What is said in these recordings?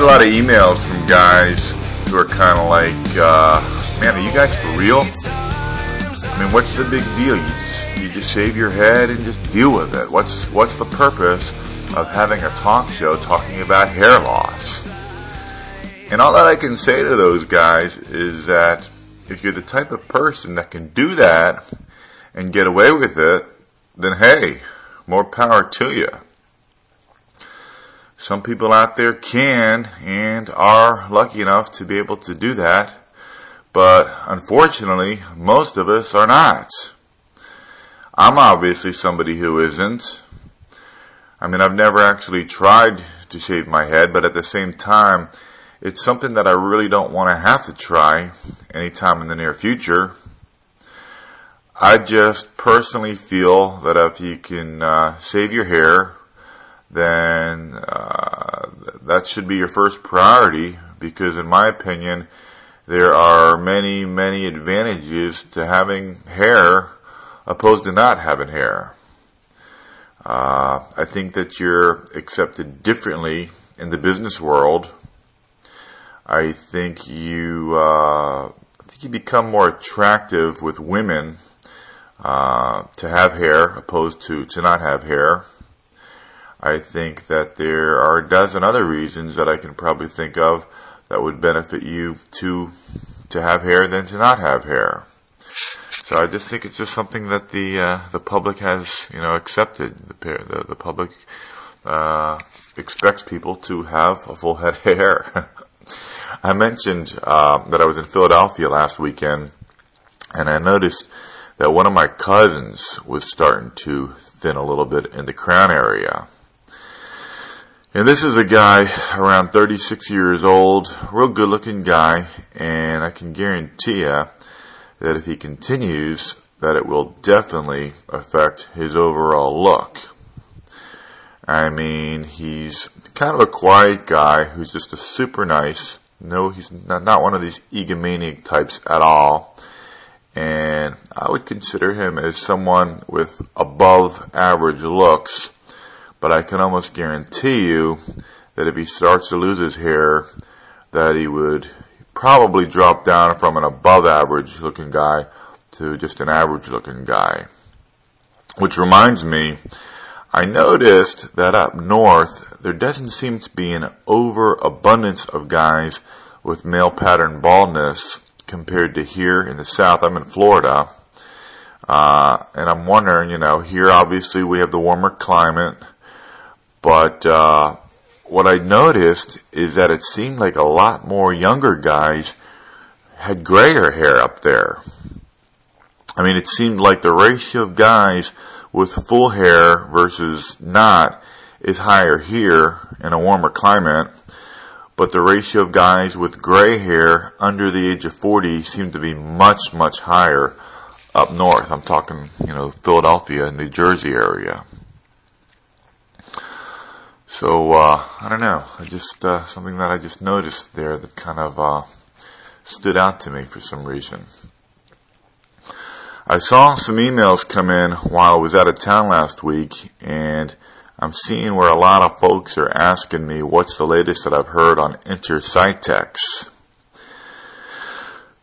get a lot of emails from guys who are kind of like, uh, man, are you guys for real? I mean, what's the big deal? You just, you just shave your head and just deal with it. What's, what's the purpose of having a talk show talking about hair loss? And all that I can say to those guys is that if you're the type of person that can do that and get away with it, then hey, more power to you. Some people out there can and are lucky enough to be able to do that, but unfortunately, most of us are not. I'm obviously somebody who isn't. I mean, I've never actually tried to shave my head, but at the same time, it's something that I really don't want to have to try anytime in the near future. I just personally feel that if you can uh, save your hair, then uh, that should be your first priority because in my opinion, there are many, many advantages to having hair opposed to not having hair. Uh, I think that you're accepted differently in the business world I think you, uh, I think you become more attractive with women uh, to have hair opposed to to not have hair. I think that there are a dozen other reasons that I can probably think of that would benefit you to to have hair than to not have hair. So I just think it's just something that the uh, the public has you know accepted. The the, the public uh, expects people to have a full head of hair. I mentioned uh, that I was in Philadelphia last weekend, and I noticed that one of my cousins was starting to thin a little bit in the crown area. And this is a guy around 36 years old, real good looking guy, and I can guarantee you that if he continues, that it will definitely affect his overall look. I mean, he's kind of a quiet guy who's just a super nice, no, he's not, one of these egomaniac types at all. And I would consider him as someone with above average looks, but I can almost guarantee you that if he starts to lose his hair, that he would probably drop down from an above average looking guy to just an average looking guy. Which reminds me, I noticed that up north, there doesn't seem to be an overabundance of guys with male pattern baldness compared to here in the south. I'm in Florida. Uh, and I'm wondering, you know, here obviously we have the warmer climate, but, uh, what I noticed is that it seemed like a lot more younger guys had grayer hair up there. I mean, it seemed like the ratio of guys with full hair versus not is higher here in a warmer climate, but the ratio of guys with gray hair under the age of 40 seemed to be much, much higher up north. I'm talking, you know, Philadelphia, New Jersey area. So, uh, I don't know. I just, uh, something that I just noticed there that kind of, uh, stood out to me for some reason. I saw some emails come in while I was out of town last week, and I'm seeing where a lot of folks are asking me what's the latest that I've heard on Intercytex.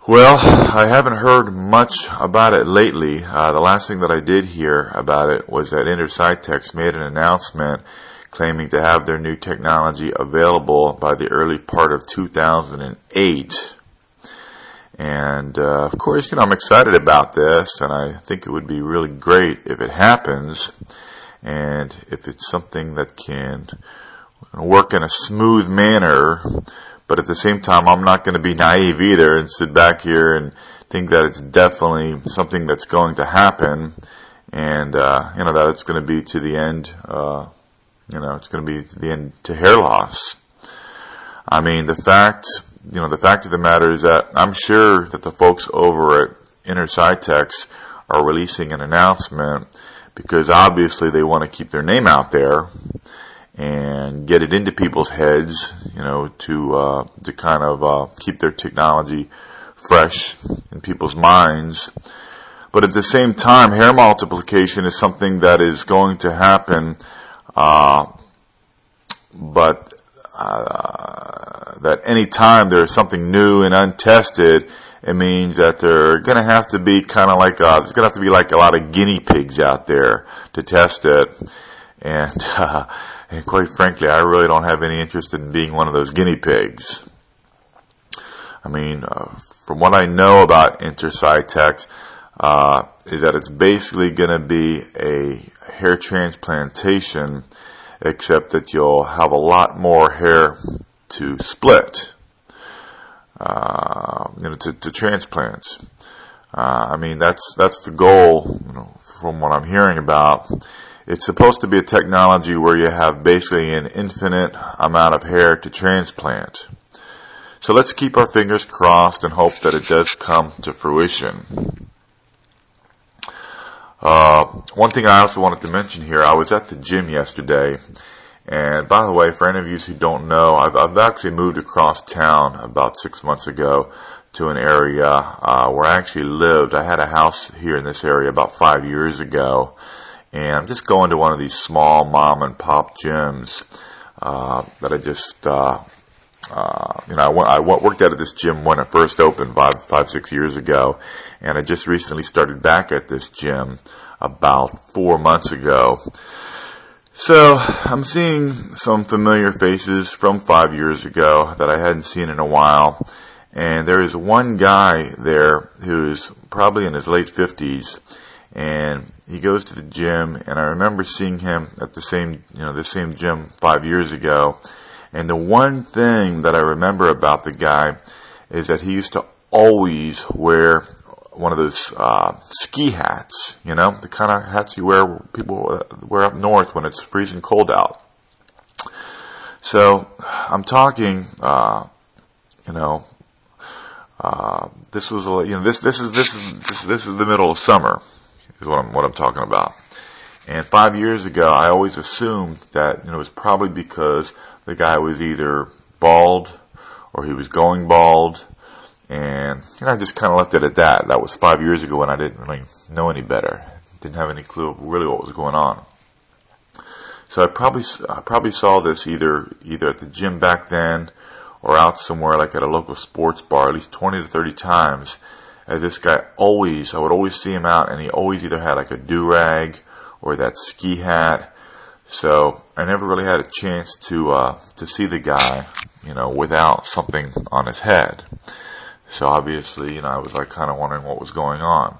Well, I haven't heard much about it lately. Uh, the last thing that I did hear about it was that Intercytex made an announcement claiming to have their new technology available by the early part of 2008. And uh, of course, you know, I'm excited about this, and I think it would be really great if it happens, and if it's something that can work in a smooth manner. But at the same time, I'm not going to be naive either and sit back here and think that it's definitely something that's going to happen, and uh, you know that it's going to be to the end. Uh, you know, it's going to be the end to hair loss. I mean, the fact you know, the fact of the matter is that I'm sure that the folks over at Intercytex are releasing an announcement because obviously they want to keep their name out there and get it into people's heads, you know, to uh, to kind of uh, keep their technology fresh in people's minds. But at the same time, hair multiplication is something that is going to happen, uh, but uh, that any time there's something new and untested, it means that they're going to have to be kind of like uh, there's going to have to be like a lot of guinea pigs out there to test it, and uh, and quite frankly, I really don't have any interest in being one of those guinea pigs. I mean, uh, from what I know about Intercytex, uh, is that it's basically going to be a hair transplantation, except that you'll have a lot more hair to split, uh, you know, to, to transplants. Uh, I mean, that's that's the goal, you know, from what I'm hearing about. It's supposed to be a technology where you have basically an infinite amount of hair to transplant. So let's keep our fingers crossed and hope that it does come to fruition. Uh, one thing I also wanted to mention here, I was at the gym yesterday, and by the way, for any of you who don't know, I've, I've actually moved across town about six months ago to an area uh, where I actually lived. I had a house here in this area about five years ago, and I'm just going to one of these small mom and pop gyms uh, that I just uh, uh, you know, I, went, I worked out at this gym when it first opened five, five, six years ago, and I just recently started back at this gym about four months ago. So I'm seeing some familiar faces from five years ago that I hadn't seen in a while, and there is one guy there who's probably in his late fifties, and he goes to the gym, and I remember seeing him at the same, you know, the same gym five years ago and the one thing that I remember about the guy is that he used to always wear one of those uh, ski hats, you know, the kind of hats you wear people wear up north when it's freezing cold out. So I'm talking, uh, you know, uh, this was you know this this is this is this, this is the middle of summer is what I'm what I'm talking about. And five years ago, I always assumed that you know it was probably because the guy was either bald or he was going bald. And you know, I just kind of left it at that. That was five years ago when I didn't really know any better. Didn't have any clue of really what was going on. So I probably I probably saw this either either at the gym back then or out somewhere like at a local sports bar at least 20 to 30 times. As this guy always, I would always see him out, and he always either had like a do rag or that ski hat so I never really had a chance to uh, to see the guy, you know, without something on his head. So obviously, you know, I was like kind of wondering what was going on.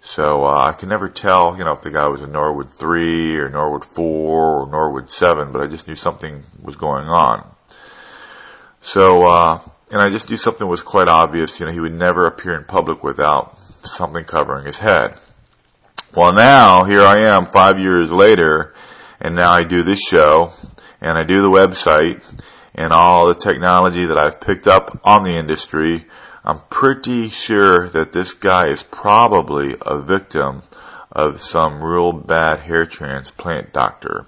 So uh, I could never tell, you know, if the guy was a Norwood three or Norwood four or Norwood seven, but I just knew something was going on. So, uh, and I just knew something was quite obvious. You know, he would never appear in public without something covering his head. Well, now here I am, five years later, and now I do this show and I do the website and all the technology that I've picked up on the industry, I'm pretty sure that this guy is probably a victim of some real bad hair transplant doctor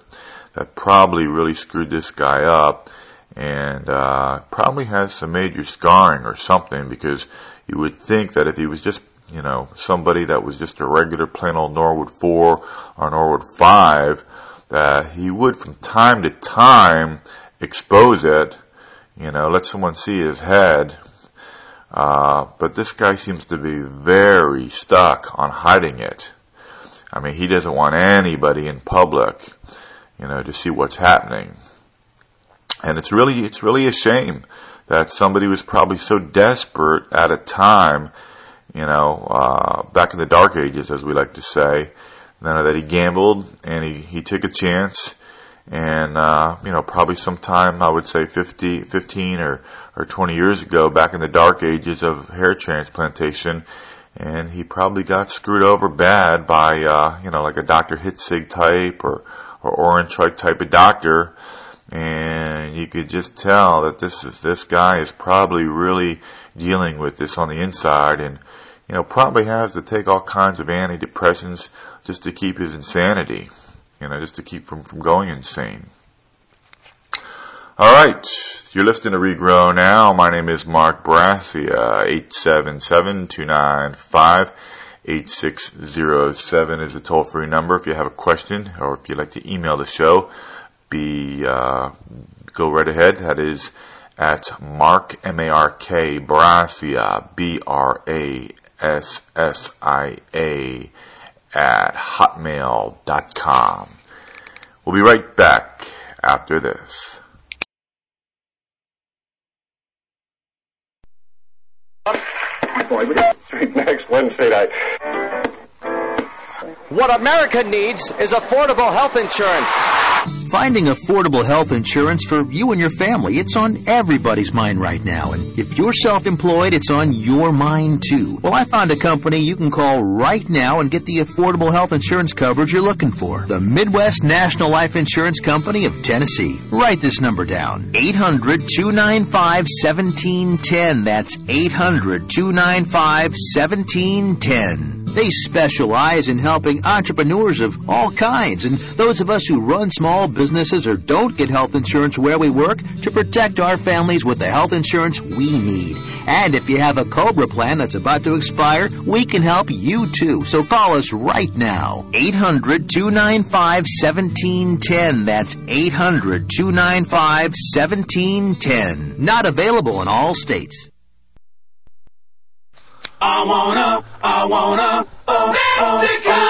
that probably really screwed this guy up and uh, probably has some major scarring or something because you would think that if he was just you know somebody that was just a regular plain old Norwood 4 or Norwood 5 that he would from time to time expose it, you know, let someone see his head. Uh, but this guy seems to be very stuck on hiding it. I mean, he doesn't want anybody in public, you know, to see what's happening. And it's really, it's really a shame that somebody was probably so desperate at a time, you know, uh, back in the dark ages, as we like to say, that he gambled and he, he took a chance and uh, you know probably sometime I would say 50, 15 or or 20 years ago back in the dark ages of hair transplantation and he probably got screwed over bad by uh, you know like a Dr. Hitzig type or or Orange type of doctor and you could just tell that this is this guy is probably really dealing with this on the inside and you know probably has to take all kinds of antidepressants just to keep his insanity, you know, just to keep from, from going insane. All right, you're listening to Regrow Now. My name is Mark Brassia, 877-295-8255. 8607 is the toll free number if you have a question or if you'd like to email the show. Be, uh, go right ahead. That is at Mark, M-A-R-K, Brassia, B-R-A-S-S-I-A, at hotmail.com. We'll be right back after this. Next Wednesday night. What America needs is affordable health insurance. Finding affordable health insurance for you and your family, it's on everybody's mind right now. And if you're self-employed, it's on your mind too. Well, I found a company you can call right now and get the affordable health insurance coverage you're looking for. The Midwest National Life Insurance Company of Tennessee. Write this number down. 800-295-1710. That's 800-295-1710. They specialize in helping entrepreneurs of all kinds and those of us who run small businesses or don't get health insurance where we work to protect our families with the health insurance we need. And if you have a COBRA plan that's about to expire, we can help you too. So call us right now. 800-295-1710. That's 800-295-1710. Not available in all states. I wanna, I wanna, oh, Mexico!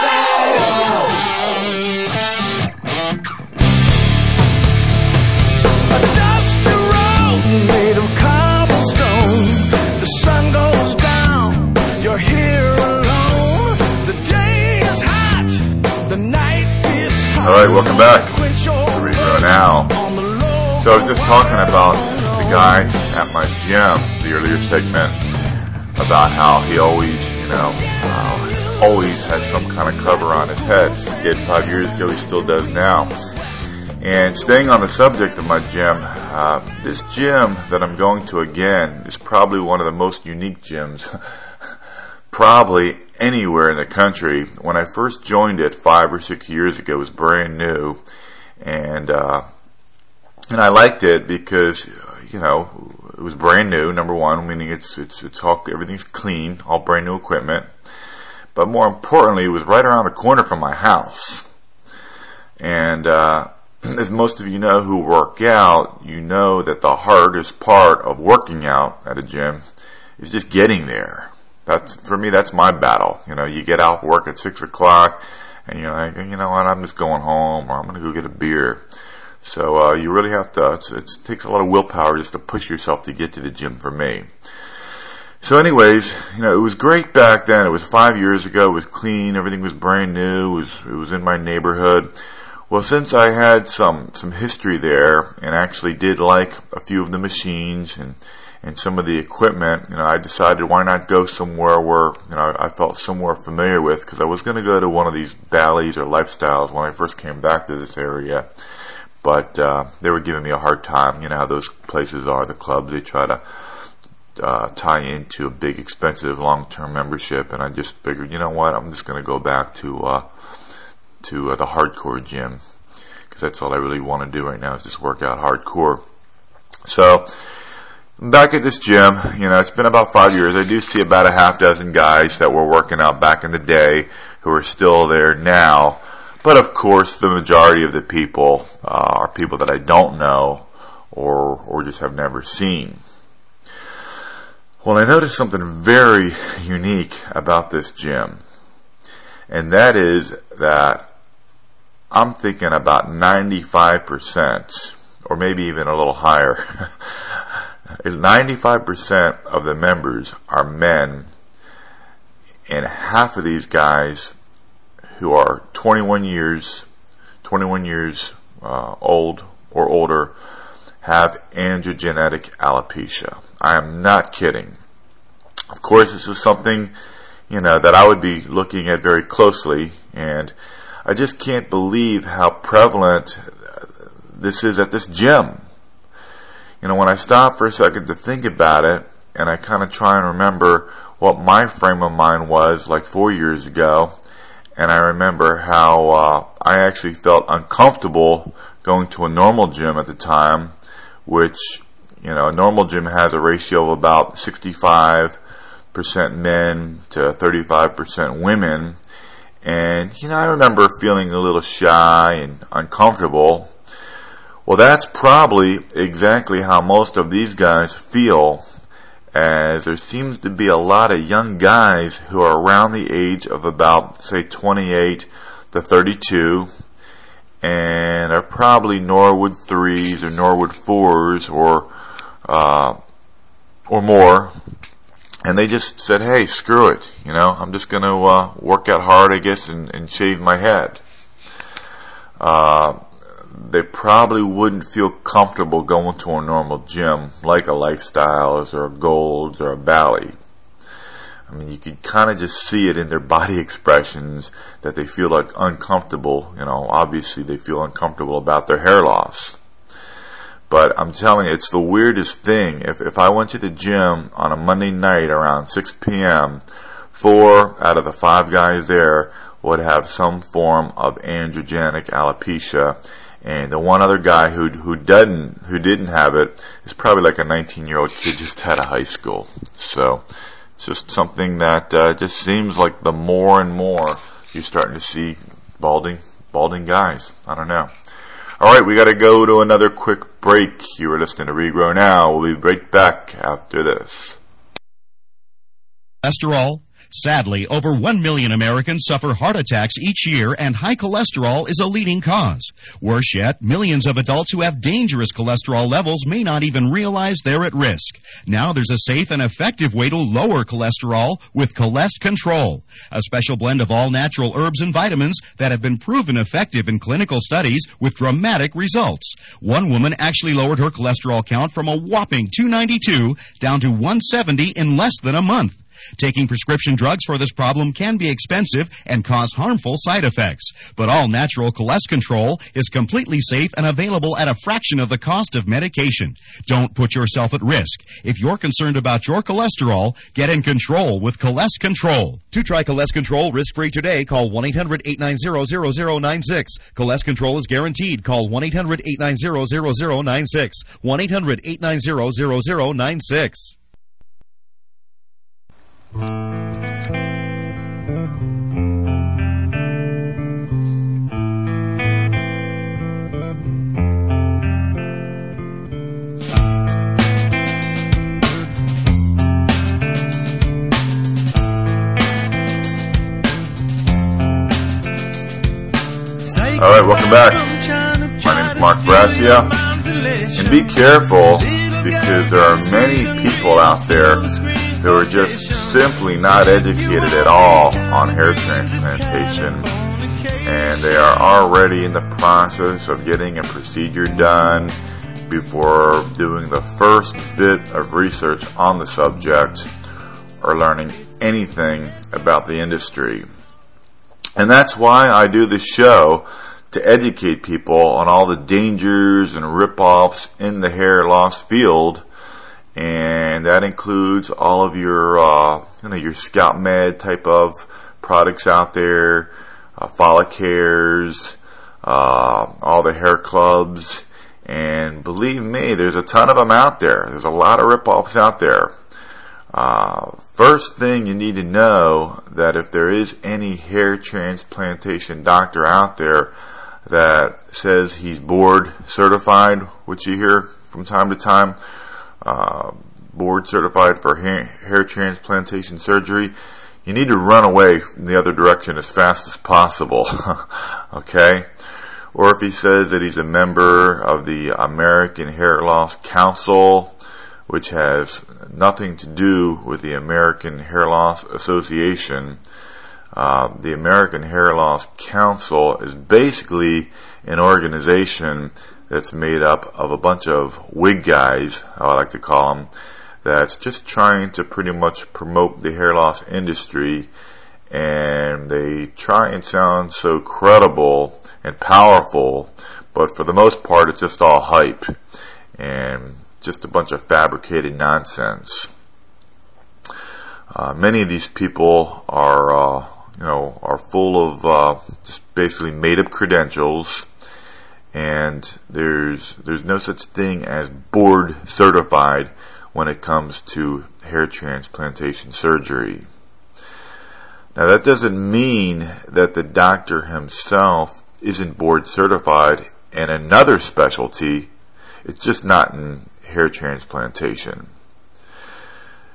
A dusty road made of cobblestone. The sun goes down, you're here alone. The day is hot, the night is hot. All right, welcome back Quench your to Regrow Now. on the low. So I was just talking about the guy at my gym, the earlier segment, about how he always, you know, uh, always has some kind of cover on his head. He did five years ago, he still does now. And staying on the subject of my gym, uh, this gym that I'm going to again is probably one of the most unique gyms, probably anywhere in the country. When I first joined it five or six years ago, it was brand new, and uh, and I liked it because you know it was brand new. Number one, meaning it's it's it's all everything's clean, all brand new equipment. But more importantly, it was right around the corner from my house. And uh, as most of you know who work out, you know that the hardest part of working out at a gym is just getting there. That's for me. That's my battle. You know, you get out work at six o'clock, and you're like, you know what? I'm just going home, or I'm going to go get a beer. So uh, you really have to. It takes a lot of willpower just to push yourself to get to the gym. For me. So, anyways, you know, it was great back then. It was five years ago. It was clean. Everything was brand new. It was it was in my neighborhood. Well, since I had some some history there and actually did like a few of the machines and and some of the equipment, you know, I decided why not go somewhere where you know I felt somewhere familiar with because I was going to go to one of these Bally's or lifestyles when I first came back to this area, but uh, they were giving me a hard time. You know how those places are, the clubs. They try to uh, tie into a big, expensive, long-term membership, and I just figured, you know what, I'm just going to go back to uh, to uh, the hardcore gym because that's all I really want to do right now is just work out hardcore. So back at this gym, you know, it's been about five years. I do see about a half dozen guys that were working out back in the day who are still there now. But of course, the majority of the people uh, are people that I don't know or or just have never seen. Well, I noticed something very unique about this gym, and that is that I'm thinking about 95%, or maybe even a little higher. 95% of the members are men, and half of these guys who are 21 years, 21 years uh, old or older have androgenetic alopecia. I am not kidding. Of course, this is something, you know, that I would be looking at very closely, and I just can't believe how prevalent this is at this gym. You know, when I stop for a second to think about it, and I kind of try and remember what my frame of mind was like four years ago, and I remember how uh, I actually felt uncomfortable going to a normal gym at the time, which, you know, a normal gym has a ratio of about 65 percent men to 35% women. And, you know, I remember feeling a little shy and uncomfortable. Well, that's probably exactly how most of these guys feel, as there seems to be a lot of young guys who are around the age of about, say, 28 to 32, and are probably Norwood 3s or Norwood 4s or, uh, or more, and they just said, "Hey, screw it. You know, I'm just going to uh, work out hard, I guess, and, and shave my head." Uh, they probably wouldn't feel comfortable going to a normal gym like a Lifestyles or a Golds or a Bally. I mean, you could kind of just see it in their body expressions that they feel like uncomfortable. You know, obviously they feel uncomfortable about their hair loss. But I'm telling you, it's the weirdest thing. If, if I went to the gym on a Monday night around 6 p.m., four out of the five guys there would have some form of androgenic alopecia. And the one other guy who, who doesn't, who didn't have it is probably like a 19 year old kid just out of high school. So, it's just something that, uh, just seems like the more and more you're starting to see balding, balding guys. I don't know. All right, we got to go to another quick break. You are listening to Regrow Now. We'll be right back after this. Cholesterol Sadly, over 1 million Americans suffer heart attacks each year, and high cholesterol is a leading cause. Worse yet, millions of adults who have dangerous cholesterol levels may not even realize they're at risk. Now there's a safe and effective way to lower cholesterol with Cholest Control, a special blend of all natural herbs and vitamins that have been proven effective in clinical studies with dramatic results. One woman actually lowered her cholesterol count from a whopping 292 down to 170 in less than a month. Taking prescription drugs for this problem can be expensive and cause harmful side effects. But all natural Cholest Control is completely safe and available at a fraction of the cost of medication. Don't put yourself at risk. If you're concerned about your cholesterol, get in control with Cholest Control. To try Cholest Control risk-free today, call 1-800-890-0096. Cholest Control is guaranteed. Call 1-800-890-0096. 1-800-890-0096. All right, welcome back. My name is Mark Brassia. And be careful because there are many people out there who are just simply not educated at all on hair transplantation. And they are already in the process of getting a procedure done before doing the first bit of research on the subject or learning anything about the industry. And that's why I do this show to educate people on all the dangers and rip-offs in the hair loss field. And that includes all of your, uh, you know, your scalp med type of products out there, uh, Follicares, uh, all the hair clubs. And believe me, there's a ton of them out there. There's a lot of rip-offs out there. Uh, first thing you need to know that if there is any hair transplantation doctor out there that says he's board certified, which you hear from time to time, uh, board certified for hair, hair transplantation surgery, you need to run away in the other direction as fast as possible. okay? Or if he says that he's a member of the American Hair Loss Council, which has nothing to do with the American Hair Loss Association, uh, the American Hair Loss Council is basically an organization that's made up of a bunch of wig guys, I like to call them, that's just trying to pretty much promote the hair loss industry and they try and sound so credible and powerful, but for the most part it's just all hype and just a bunch of fabricated nonsense. Uh, many of these people are, uh, you know, are full of uh, just basically made-up credentials, and there's there's no such thing as board certified when it comes to hair transplantation surgery. Now that doesn't mean that the doctor himself isn't board certified in another specialty. It's just not in hair transplantation.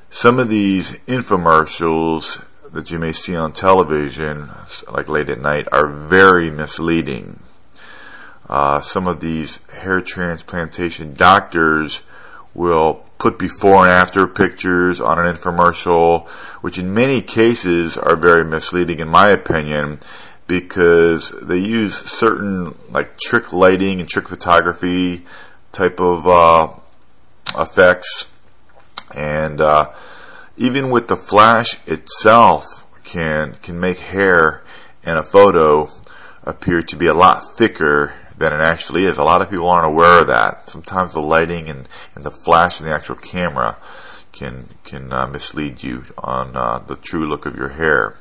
Some of these infomercials that you may see on television, like late at night, are very misleading. Uh, some of these hair transplantation doctors will put before and after pictures on an infomercial, which in many cases are very misleading in my opinion because they use certain like trick lighting and trick photography type of uh, effects. And uh, even with the flash itself can can make hair in a photo appear to be a lot thicker than it actually is. A lot of people aren't aware of that. Sometimes the lighting and, and the flash in the actual camera can can uh, mislead you on uh, the true look of your hair.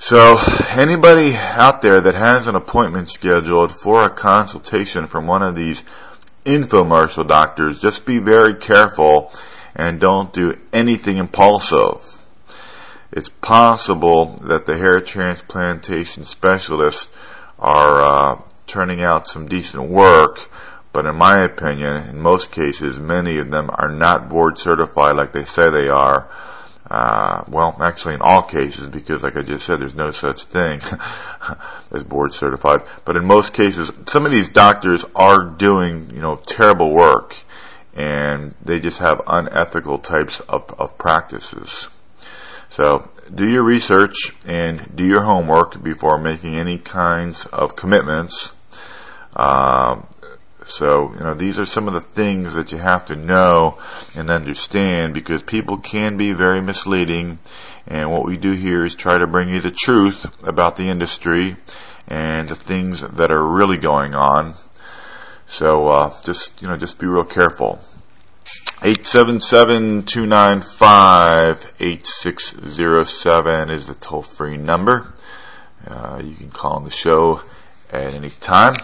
So, anybody out there that has an appointment scheduled for a consultation from one of these infomercial doctors, just be very careful and don't do anything impulsive. It's possible that the hair transplantation specialists are uh, turning out some decent work, but in my opinion, in most cases, many of them are not board certified like they say they are. Uh, well, actually, in all cases, because like I just said, there's no such thing as board certified. But in most cases, some of these doctors are doing, you know, terrible work, and they just have unethical types of, of practices. So do your research and do your homework before making any kinds of commitments. Uh, so, you know, these are some of the things that you have to know and understand because people can be very misleading. And what we do here is try to bring you the truth about the industry and the things that are really going on. So, uh, just, you know, just be real careful. 877-295-8607 is the toll-free number. Uh, you can call on the show at any time.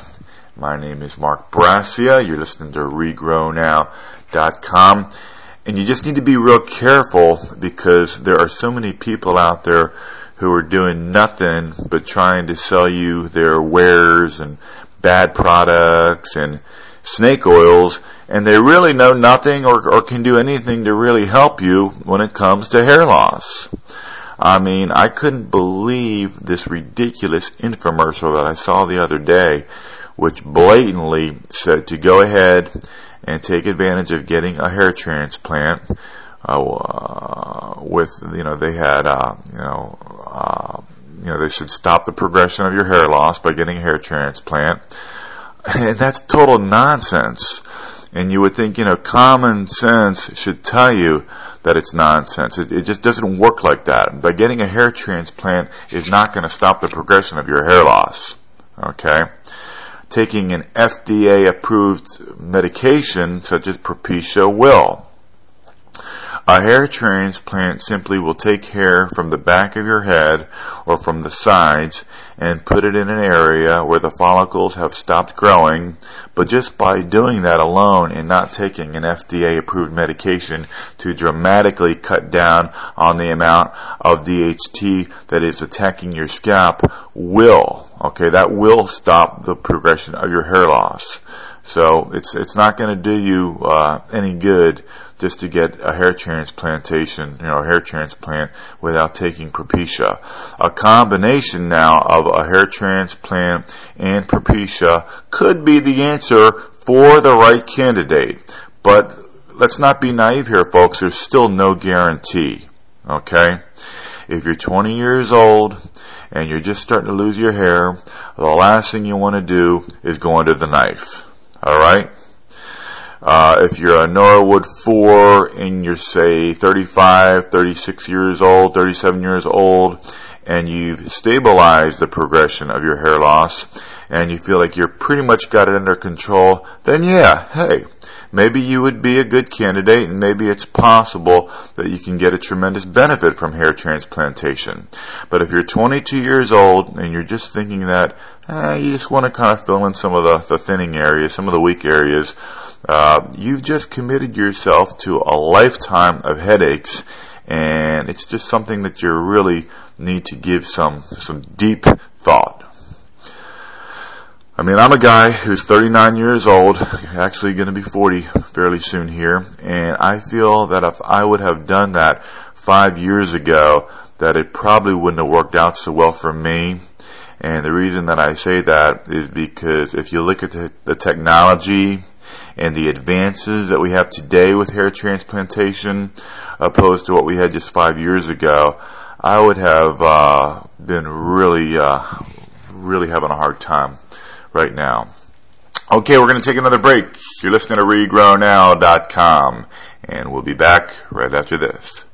My name is Mark Brassia. You're listening to regrownow.com. And you just need to be real careful because there are so many people out there who are doing nothing but trying to sell you their wares and bad products and snake oils and they really know nothing or, or can do anything to really help you when it comes to hair loss. I mean, I couldn't believe this ridiculous infomercial that I saw the other day which blatantly said to go ahead and take advantage of getting a hair transplant. Uh, with you know they had uh, you know uh, you know they should stop the progression of your hair loss by getting a hair transplant, and that's total nonsense. And you would think you know common sense should tell you that it's nonsense. It, it just doesn't work like that. By getting a hair transplant is not going to stop the progression of your hair loss. Okay taking an FDA approved medication such as Propecia will. A hair transplant simply will take hair from the back of your head or from the sides and put it in an area where the follicles have stopped growing, but just by doing that alone and not taking an FDA approved medication to dramatically cut down on the amount of DHT that is attacking your scalp will, okay, that will stop the progression of your hair loss. So it's it's not going to do you uh, any good just to get a hair transplantation, you know, a hair transplant without taking Propecia. A combination now of a hair transplant and Propecia could be the answer for the right candidate. But let's not be naive here, folks. There's still no guarantee. Okay? If you're 20 years old and you're just starting to lose your hair, the last thing you want to do is go under the knife. Alright? Uh, if you're a Norwood 4 and you're say 35, 36 years old, 37 years old, and you've stabilized the progression of your hair loss, and you feel like you're pretty much got it under control, then yeah, hey, maybe you would be a good candidate and maybe it's possible that you can get a tremendous benefit from hair transplantation. But if you're 22 years old and you're just thinking that eh, you just want to kind of fill in some of the, the thinning areas, some of the weak areas, uh, you've just committed yourself to a lifetime of headaches, and it's just something that you really need to give some some deep thought. I mean, I'm a guy who's 39 years old, actually going to be 40 fairly soon here, and I feel that if I would have done that five years ago, that it probably wouldn't have worked out so well for me. And the reason that I say that is because if you look at the, the technology and the advances that we have today with hair transplantation, opposed to what we had just five years ago, I would have uh, been really, uh, really having a hard time right now. Okay, we're going to take another break. You're listening to regrownow.com, and we'll be back right after this.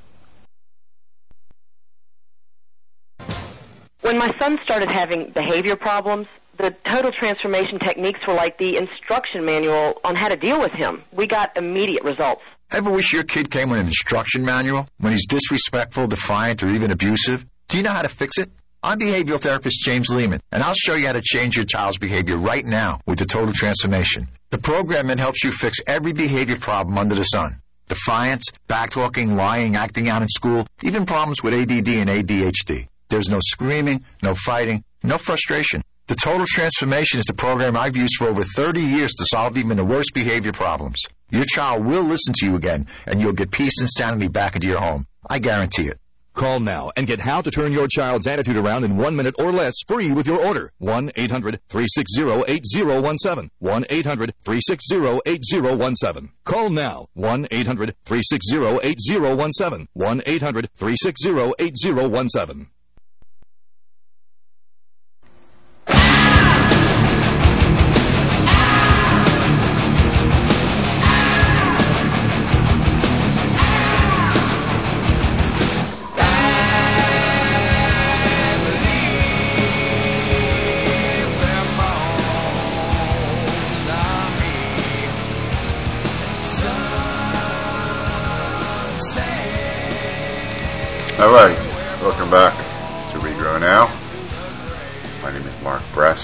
When my son started having behavior problems, the total transformation techniques were like the instruction manual on how to deal with him. We got immediate results. Ever wish your kid came with an instruction manual when he's disrespectful, defiant, or even abusive? Do you know how to fix it? I'm behavioral therapist James Lehman, and I'll show you how to change your child's behavior right now with the Total Transformation. The program that helps you fix every behavior problem under the sun. Defiance, backtalking, lying, acting out in school, even problems with ADD and ADHD. There's no screaming, no fighting, no frustration. The Total Transformation is the program I've used for over 30 years to solve even the worst behavior problems. Your child will listen to you again, and you'll get peace and sanity back into your home. I guarantee it. Call now and get how to turn your child's attitude around in one minute or less free with your order. 1-800-360-8017. 1-800-360-8017. Call now. 1-800-360-8017. 1-800-360-8017. Yeah.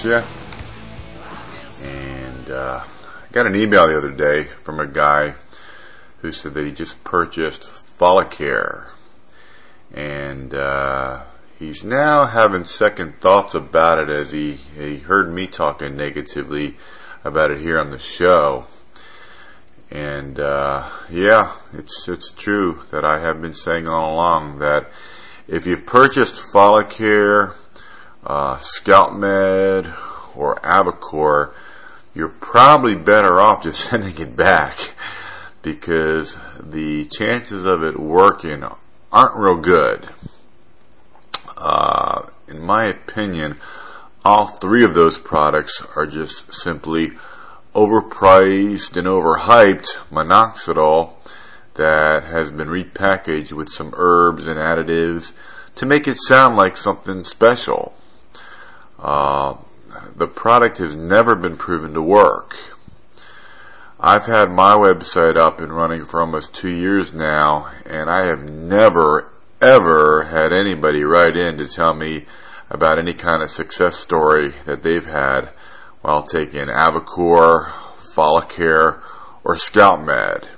Brassia, and uh, I got an email the other day from a guy who said that he just purchased Follicare, and uh, he's now having second thoughts about it as he he heard me talking negatively about it here on the show. And uh, yeah, it's it's true that I have been saying all along that if you've purchased Follicare, uh, Med, or Avacor, you're probably better off just sending it back because the chances of it working aren't real good. Uh, in my opinion, all three of those products are just simply overpriced and overhyped minoxidil that has been repackaged with some herbs and additives to make it sound like something special. Uh, the product has never been proven to work. I've had my website up and running for almost two years now, and I have never, ever had anybody write in to tell me about any kind of success story that they've had while taking Avacor, Follicare, or Scalp Med.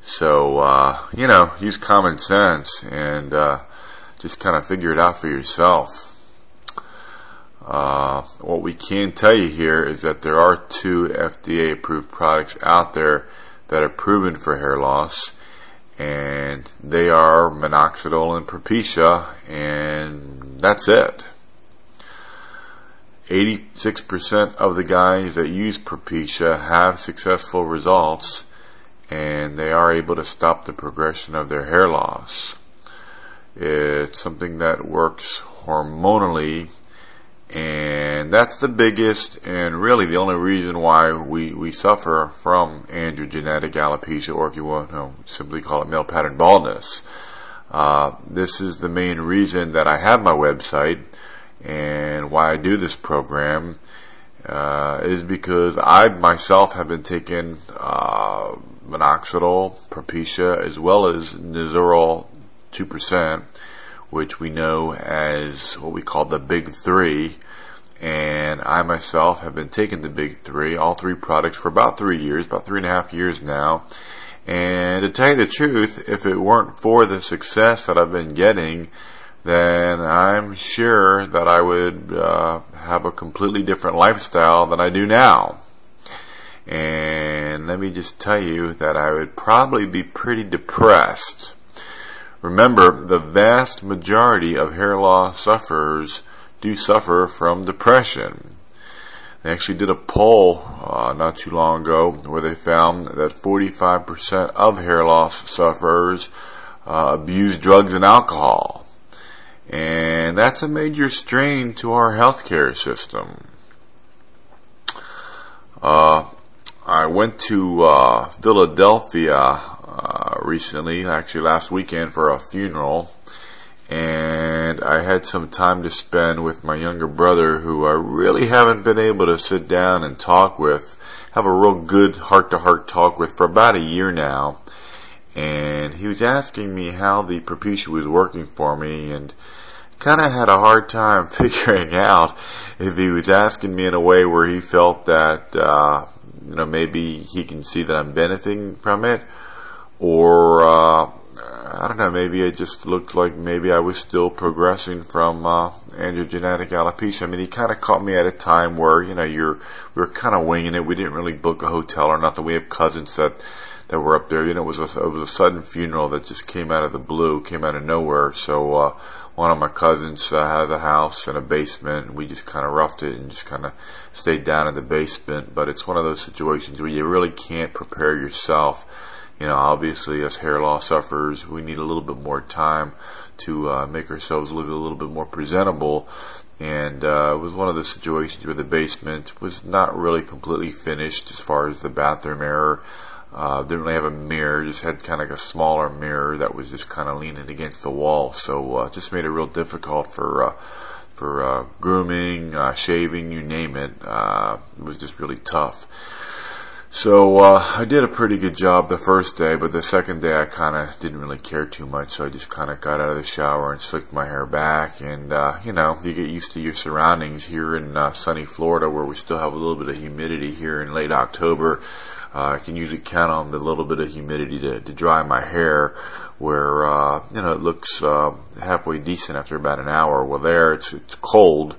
So, uh, you know, use common sense and uh, just kind of figure it out for yourself. Uh, what we can tell you here is that there are two FDA approved products out there that are proven for hair loss, and they are minoxidil and Propecia, and that's it. 86% of the guys that use Propecia have successful results and they are able to stop the progression of their hair loss. It's something that works hormonally and that's the biggest and really the only reason why we, we suffer from androgenetic alopecia or if you want to simply call it male pattern baldness. Uh, this is the main reason that I have my website and why I do this program uh, is because I myself have been taking uh, minoxidil, Propecia, as well as Nizoral 2%, which we know as what we call the big three. and I myself have been taking the big three, all three products for about three years, about three and a half years now. And to tell you the truth, if it weren't for the success that I've been getting, then I'm sure that I would uh, have a completely different lifestyle than I do now. And let me just tell you that I would probably be pretty depressed. Remember, the vast majority of hair loss sufferers do suffer from depression. They actually did a poll uh, not too long ago where they found that 45% of hair loss sufferers uh, abuse drugs and alcohol. And that's a major strain to our healthcare system. Uh, I went to uh, Philadelphia uh, recently, actually last weekend, for a funeral and I had some time to spend with my younger brother who I really haven't been able to sit down and talk with, have a real good heart to heart talk with for about a year now. And he was asking me how the Propecia was working for me and kind of had a hard time figuring out if he was asking me in a way where he felt that, uh, you know, maybe he can see that I'm benefiting from it or, uh, I don't know, maybe it just looked like maybe I was still progressing from uh, androgenetic alopecia. I mean, he kind of caught me at a time where, you know, you're we were kind of winging it. We didn't really book a hotel or nothing. We have cousins that that were up there. You know, it was a, it was a sudden funeral that just came out of the blue, came out of nowhere. So uh, one of my cousins uh, has a house and a basement. We just kind of roughed it and just kind of stayed down in the basement. But it's one of those situations where you really can't prepare yourself you know, obviously as hair loss sufferers, we need a little bit more time to uh, make ourselves look a little bit more presentable. And uh, it was one of the situations where the basement was not really completely finished as far as the bathroom area. Uh, didn't really have a mirror, just had kind of like a smaller mirror that was just kind of leaning against the wall. So uh, just made it real difficult for uh, for uh, grooming, uh, shaving, you name it. Uh, it was just really tough. So uh, I did a pretty good job the first day, but the second day I kind of didn't really care too much. So I just kind of got out of the shower and slicked my hair back, and uh, you know, you get used to your surroundings here in uh, sunny Florida, where we still have a little bit of humidity here in late October. Uh, I can usually count on the little bit of humidity to, to dry my hair, where uh, you know it looks uh, halfway decent after about an hour. Well, there it's it's cold,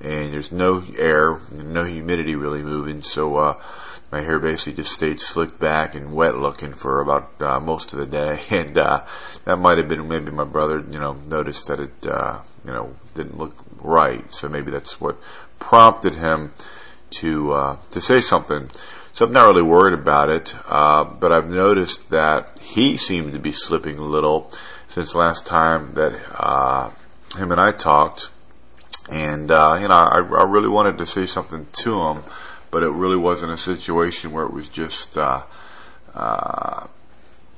and there's no air, no humidity really moving, so. Uh, my hair basically just stayed slicked back and wet looking for about uh, most of the day, and uh, that might have been maybe my brother, you know, noticed that it, uh, you know, didn't look right, so maybe that's what prompted him to uh, to say something. So I'm not really worried about it, uh, but I've noticed that he seemed to be slipping a little since last time that uh, him and I talked, and uh, you know, I, I really wanted to say something to him but it really wasn't a situation where it was just, uh, uh,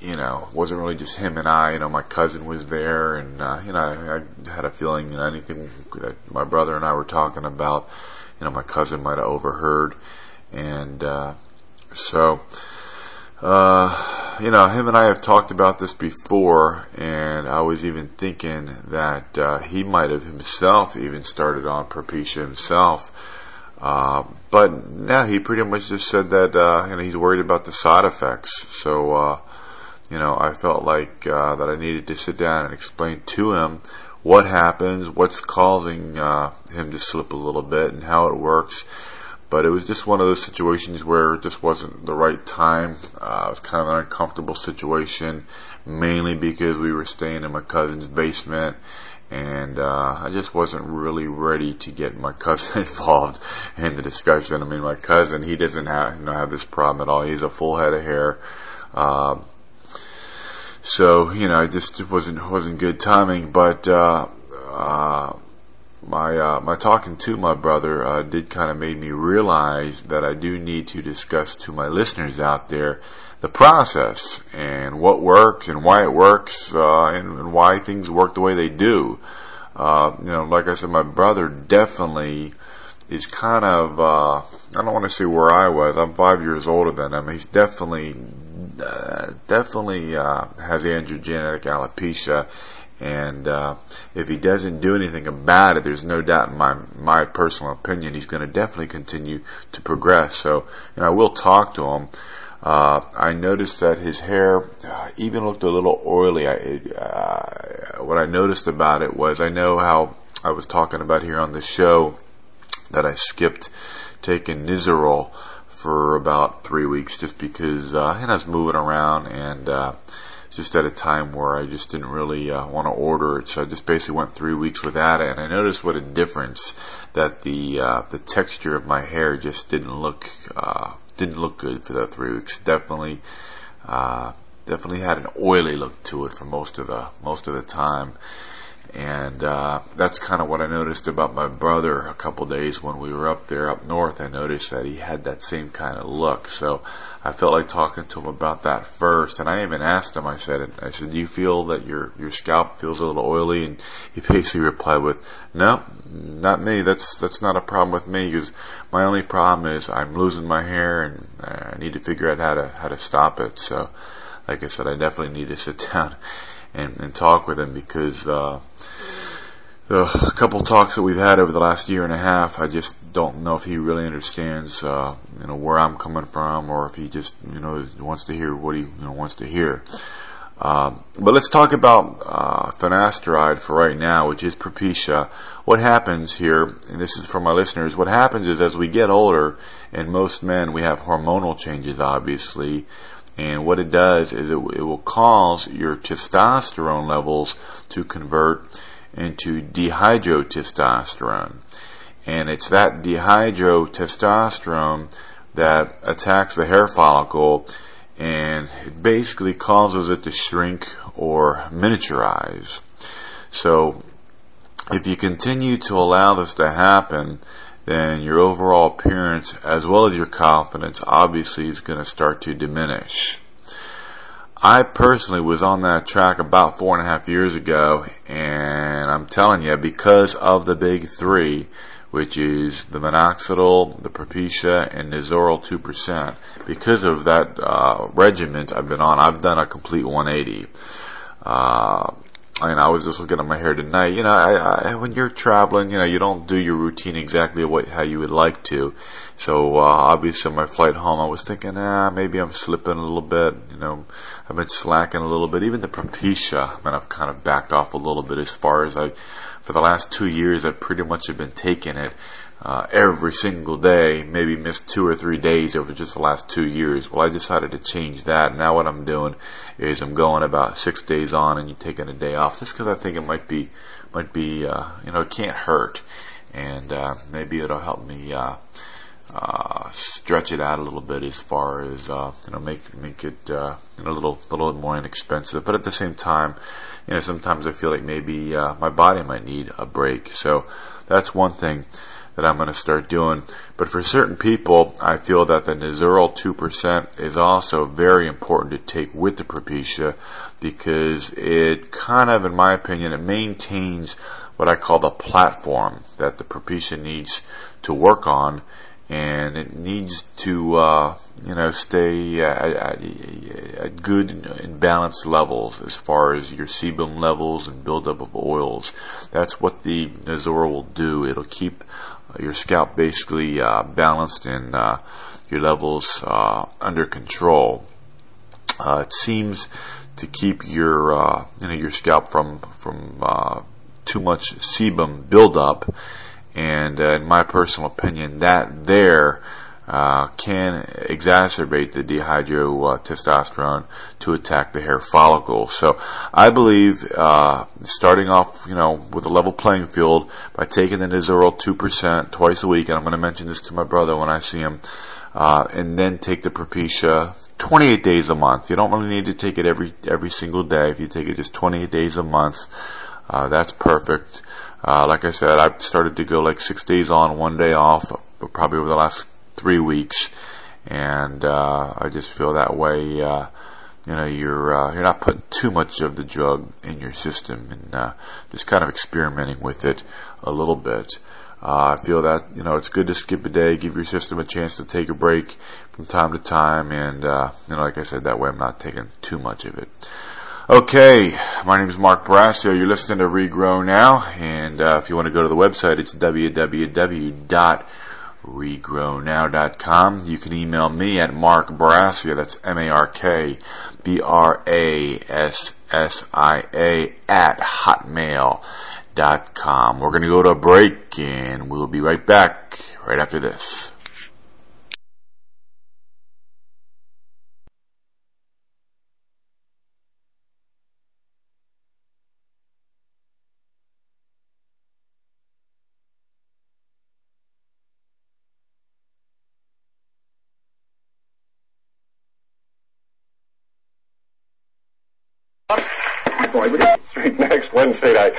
you know, wasn't really just him and I. You know, my cousin was there, and uh, you know, I, I had a feeling you know anything that my brother and I were talking about, you know, my cousin might have overheard, and uh, so. Uh, you know, him and I have talked about this before, and I was even thinking that uh, he might have himself even started on Propecia himself uh, but now he pretty much just said that uh, he's worried about the side effects. So uh, you know I felt like uh, that I needed to sit down and explain to him what happens, what's causing uh, him to slip a little bit, and how it works. But it was just one of those situations where it just wasn't the right time. Uh, it was kind of an uncomfortable situation, mainly because we were staying in my cousin's basement and uh, I just wasn't really ready to get my cousin involved in the discussion. I mean, my cousin he doesn't have you know have this problem at all. He's a full head of hair. Uh, so you know, it just wasn't wasn't good timing. But uh, uh, my uh, my talking to my brother uh, did kind of made me realize that I do need to discuss to my listeners out there the process and what works and why it works uh, and, and, why things work the way they do. Uh, you know, like I said, my brother definitely is kind of, uh, I don't want to say where I was. I'm five years older than him. He's definitely uh, definitely has androgenetic alopecia, and uh, if he doesn't do anything about it, there's no doubt in my my personal opinion he's going to definitely continue to progress. So, and I will talk to him. Uh, I noticed that his hair uh, even looked a little oily. I, uh, what I noticed about it was I know how I was talking about here on the show that I skipped taking Nizoral for about three weeks just because uh, and I was moving around and uh, just at a time where I just didn't really uh, want to order it. So I just basically went three weeks without it, and I noticed what a difference that the uh, the texture of my hair just didn't look uh, didn't look good for that three weeks. Definitely, uh, definitely had an oily look to it for most of the most of the time. And uh, that's kind of what I noticed about my brother a couple days when we were up there up north. I noticed that he had that same kind of look. So I felt like talking to him about that first. And I even asked him, I said, I said, do you feel that your, your scalp feels a little oily? And he basically replied with, no, not me. That's, that's not a problem with me because my only problem is I'm losing my hair and I need to figure out how to, how to stop it. So, like I said, I definitely need to sit down and, and talk with him because, uh, a couple talks that we've had over the last year and a half, I just don't know if he really understands, uh, you know, where I'm coming from, or if he just, you know, wants to hear what he you know, wants to hear. Um, but let's talk about uh, finasteride for right now, which is Propecia. What happens here, and this is for my listeners, what happens is as we get older, and most men, we have hormonal changes, obviously, and what it does is it, it will cause your testosterone levels to convert into dehydrotestosterone. And it's that dehydrotestosterone that attacks the hair follicle and it basically causes it to shrink or miniaturize. So if you continue to allow this to happen, then your overall appearance as well as your confidence obviously is going to start to diminish. I personally was on that track about four and a half years ago, and I'm telling you, because of the big three, which is the minoxidil, the Propecia, and Nizoral 2%, because of that uh, regiment I've been on, I've done a complete 180. Uh, and I was just looking at my hair tonight. You know, I, I, when you're traveling, you know, you don't do your routine exactly what how you would like to. So uh, obviously, on my flight home, I was thinking, ah, maybe I'm slipping a little bit. You know, I've been slacking a little bit. Even the Propecia, I mean, I've kind of backed off a little bit as far as I. For the last two years, I pretty much have been taking it uh, every single day, maybe missed two or three days over just the last two years. Well, I decided to change that. Now what I'm doing is I'm going about six days on and you taking a day off just because I think it might be, might be, uh, you know, it can't hurt. And, uh, maybe it'll help me, uh, uh, stretch it out a little bit as far as, uh, you know, make, make it, uh, you know, a little, little more inexpensive. But at the same time, you know, sometimes I feel like maybe, uh, my body might need a break. So that's one thing that I'm going to start doing. But for certain people, I feel that the Nizoral 2% is also very important to take with the Propecia because it kind of, in my opinion, it maintains what I call the platform that the Propecia needs to work on and it needs to, uh, you know, stay at, at, good and balanced levels as far as your sebum levels and buildup of oils. That's what the Nizoral will do. It'll keep your scalp basically uh, balanced and uh, your levels uh, under control. Uh, it seems to keep your uh, you know your scalp from from uh, too much sebum buildup, and in my personal opinion, that there uh, can exacerbate the dehydrotestosterone to attack the hair follicle. So I believe uh, starting off, you know, with a level playing field by taking the Nizoral 2% twice a week, and I'm going to mention this to my brother when I see him, uh, and then take the Propecia 28 days a month. You don't really need to take it every every single day. If you take it just 28 days a month, uh, that's perfect. Uh, like I said, I've started to go like six days on, one day off, probably over the last three weeks, and uh, I just feel that way. Uh, you know, you're uh, you're not putting too much of the drug in your system, and uh, just kind of experimenting with it a little bit. Uh, I feel that you know it's good to skip a day, give your system a chance to take a break from time to time, and uh, you know, like I said, that way I'm not taking too much of it. Okay, my name is Mark Brassia. You're listening to Regrow Now, and uh, if you want to go to the website, it's www.regrownow.com. You can email me at Mark Brassia, that's M-A-R-K-B-R-A-S-S-I-A at hotmail.com. We're going to go to a break, and we'll be right back right after this. Wednesday night.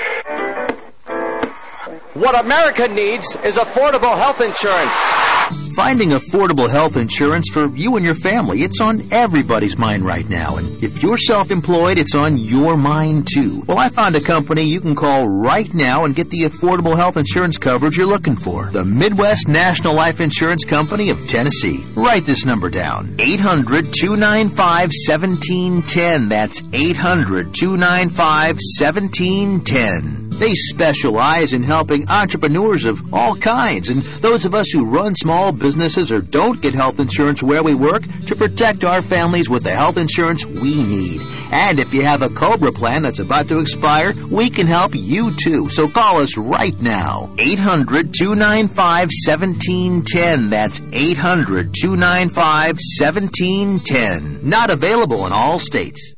What America needs is affordable health insurance. Finding affordable health insurance for you and your family, it's on everybody's mind right now. And if you're self-employed, it's on your mind too. Well, I found a company you can call right now and get the affordable health insurance coverage you're looking for. The Midwest National Life Insurance Company of Tennessee. Write this number down. 800-295-1710. That's 800-295-1710. They specialize in helping entrepreneurs of all kinds and those of us who run small businesses or don't get health insurance where we work to protect our families with the health insurance we need. And if you have a Cobra plan that's about to expire, we can help you too. So call us right now. 800-295-1710. That's 800-295-1710. Not available in all states.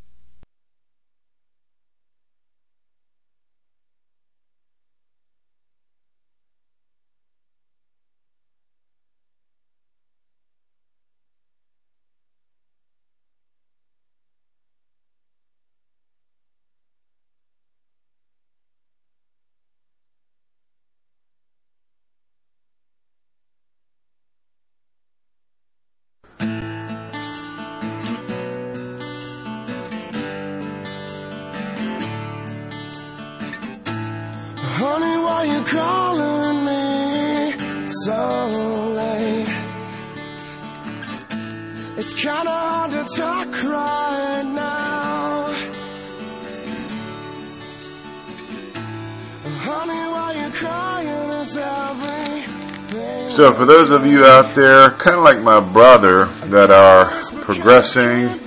So, for those of you out there, kind of like my brother, that are progressing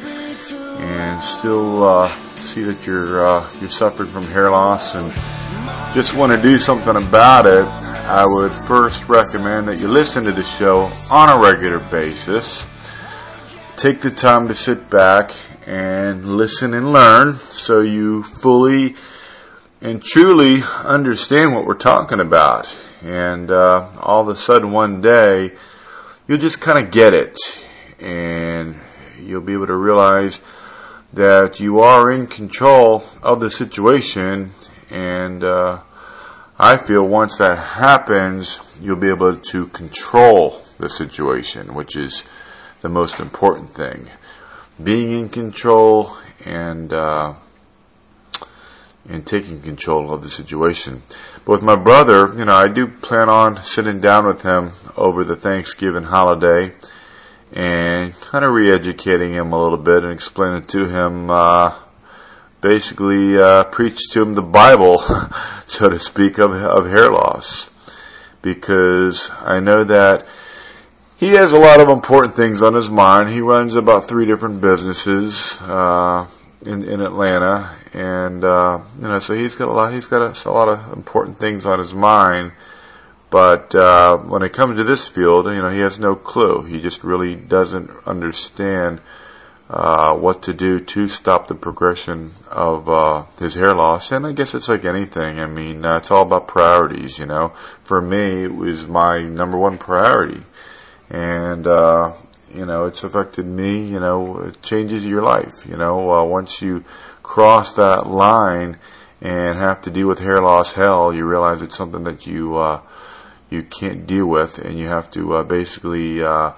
and still uh, see that you're uh, you're suffering from hair loss and just want to do something about it, I would first recommend that you listen to the show on a regular basis. Take the time to sit back and listen and learn so you fully and truly understand what we're talking about. And uh, all of a sudden, one day, you'll just kind of get it, and you'll be able to realize that you are in control of the situation. And uh, I feel once that happens, you'll be able to control the situation, which is the most important thing. Being in control and uh, and taking control of the situation. But with my brother, you know, I do plan on sitting down with him over the Thanksgiving holiday and kind of re-educating him a little bit and explaining to him, uh, basically, uh, preach to him the Bible, so to speak, of, of hair loss. Because I know that he has a lot of important things on his mind. He runs about three different businesses, uh, in, in Atlanta, and uh, you know, so he's got a lot. He's got a, a lot of important things on his mind. But uh, when it comes to this field, you know, he has no clue. He just really doesn't understand uh, what to do to stop the progression of uh, his hair loss. And I guess it's like anything. I mean, uh, it's all about priorities. You know, for me, it was my number one priority, and uh, you know, it's affected me, you know, it changes your life, you know, uh, once you cross that line and have to deal with hair loss hell, you realize it's something that you, uh, you can't deal with and you have to, uh, basically, uh,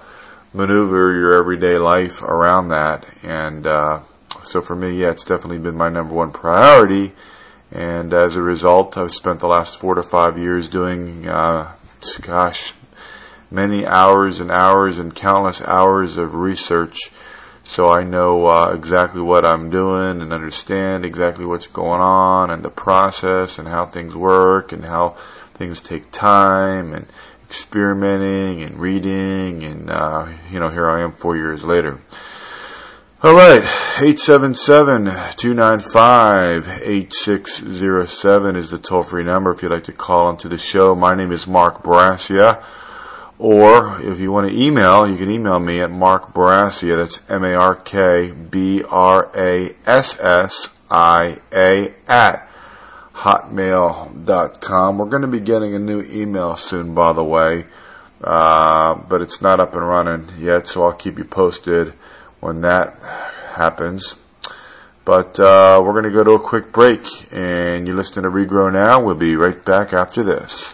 maneuver your everyday life around that. And, uh, so for me, yeah, it's definitely been my number one priority. And as a result, I've spent the last four to five years doing, uh, gosh, many hours and hours and countless hours of research so I know uh, exactly what I'm doing and understand exactly what's going on and the process and how things work and how things take time and experimenting and reading and uh, you know here I am four years later. All right, 877-295-8607 is the toll-free number if you'd like to call into the show. My name is Mark Brassia. Or if you want to email, you can email me at Mark Brassia. That's M-A-R-K-B-R-A-S-S-I-A at hotmail.com. We're going to be getting a new email soon, by the way. Uh, but it's not up and running yet, so I'll keep you posted when that happens. But uh, we're going to go to a quick break, and you listen to Regrow Now. We'll be right back after this.